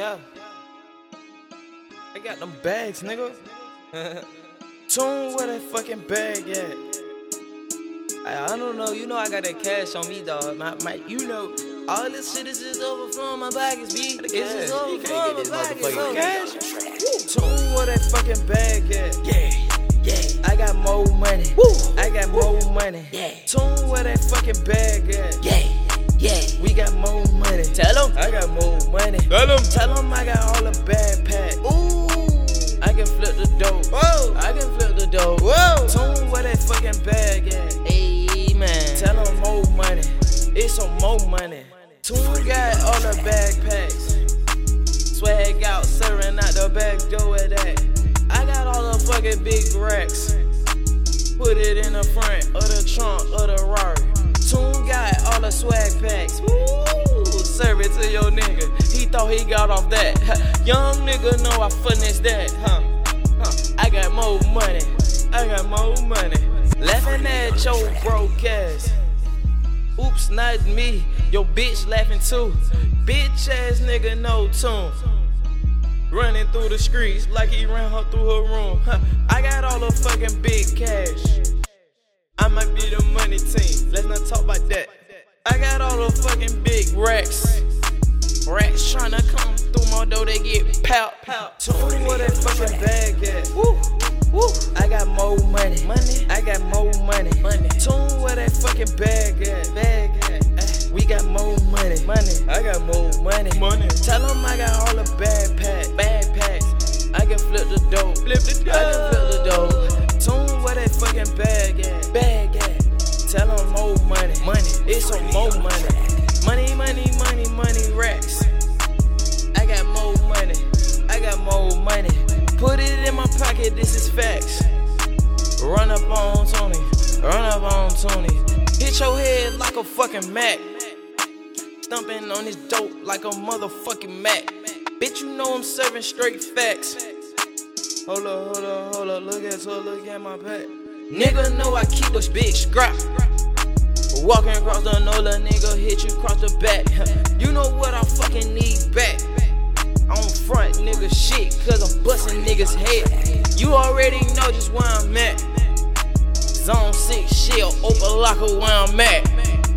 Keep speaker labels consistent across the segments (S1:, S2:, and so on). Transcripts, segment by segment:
S1: Yeah. I got them bags, nigga. Toon where that fucking bag at?
S2: I, I don't know. You know I got that cash on me, dog. My, my, you know, all this shit is just overflowing my pockets, B. It's just overflowing my pockets. cash.
S1: Toon where that fucking bag at?
S2: Yeah, yeah,
S1: I got more money.
S2: Woo.
S1: I got more money.
S2: Yeah.
S1: Toon where that fucking bag at?
S2: yeah. Tell him. Tell
S1: 'em I got all the bad pack.
S2: Ooh.
S1: I can flip the dope.
S2: Whoa.
S1: I can flip the dope.
S2: Whoa.
S1: Toon where that fucking bag at?
S2: Amen.
S1: Tell 'em more money. It's some more money. Toon got all the backpacks. Swag out, serving out the back door of that. I got all the fucking big racks. Put it in the front of the trunk of the Rari. Toon got all the swag packs. Serve it to your nigga. He thought he got off that. Young nigga know I finessed that. Huh? Huh. I got more money. I got more money. Laughing at your broke ass. Oops, not me. Your bitch laughing too. Bitch ass nigga, no tune. Running through the streets like he ran her through her room. Huh. I got all the fucking big cash. I might be the money team. Let's not talk about that. I got all the fucking big racks. Racks tryna come through my door, they get pout. pout. Toon where that fucking bag at. Woo, woo. I got more money. Money. I got more money. Money. Toon where that fucking bag at. Bag at. We got more money. Money. I got more money. Money. Tell 'em I got all the bad packs. Bad packs. I can flip the dope. Flip the dope. I can flip the dope. Tune where that fucking bag at. Bag at. Tell 'em more money. Money. It's some more money. Money, money, money, money, racks. I got more money. I got more money. Put it in my pocket, this is facts. Run up on Tony. Run up on Tony. Hit your head like a fucking Mac. Stumping on this dope like a motherfucking Mac. Bitch, you know I'm serving straight facts. Hold up, hold up, hold up. Look at, look at my pack. Nigga know I keep a big scrap. Walking across the NOLA, nigga hit you across the back. You know what I fucking need back. On front, nigga shit, cause I'm busting niggas' head. You already know just where I'm at. Zone 6 shit, open locker where I'm at.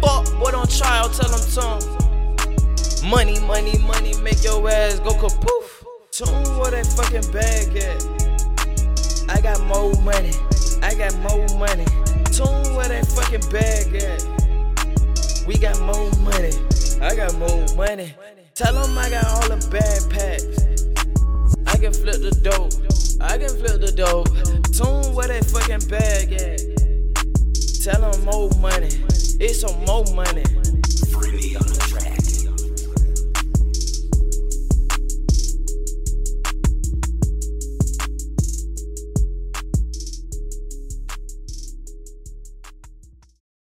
S1: Fuck, boy, don't try, I'll tell them tongue. Money, money, money, make your ass go kapoof. Toon where that fucking bag at. I got more money. I got more money. Fucking bag at. We got more money. I got more money. Tell 'em I got all the bad packs. I can flip the dope. I can flip the dope. Toon where that fucking bag at. Tell them more money. It's some more money.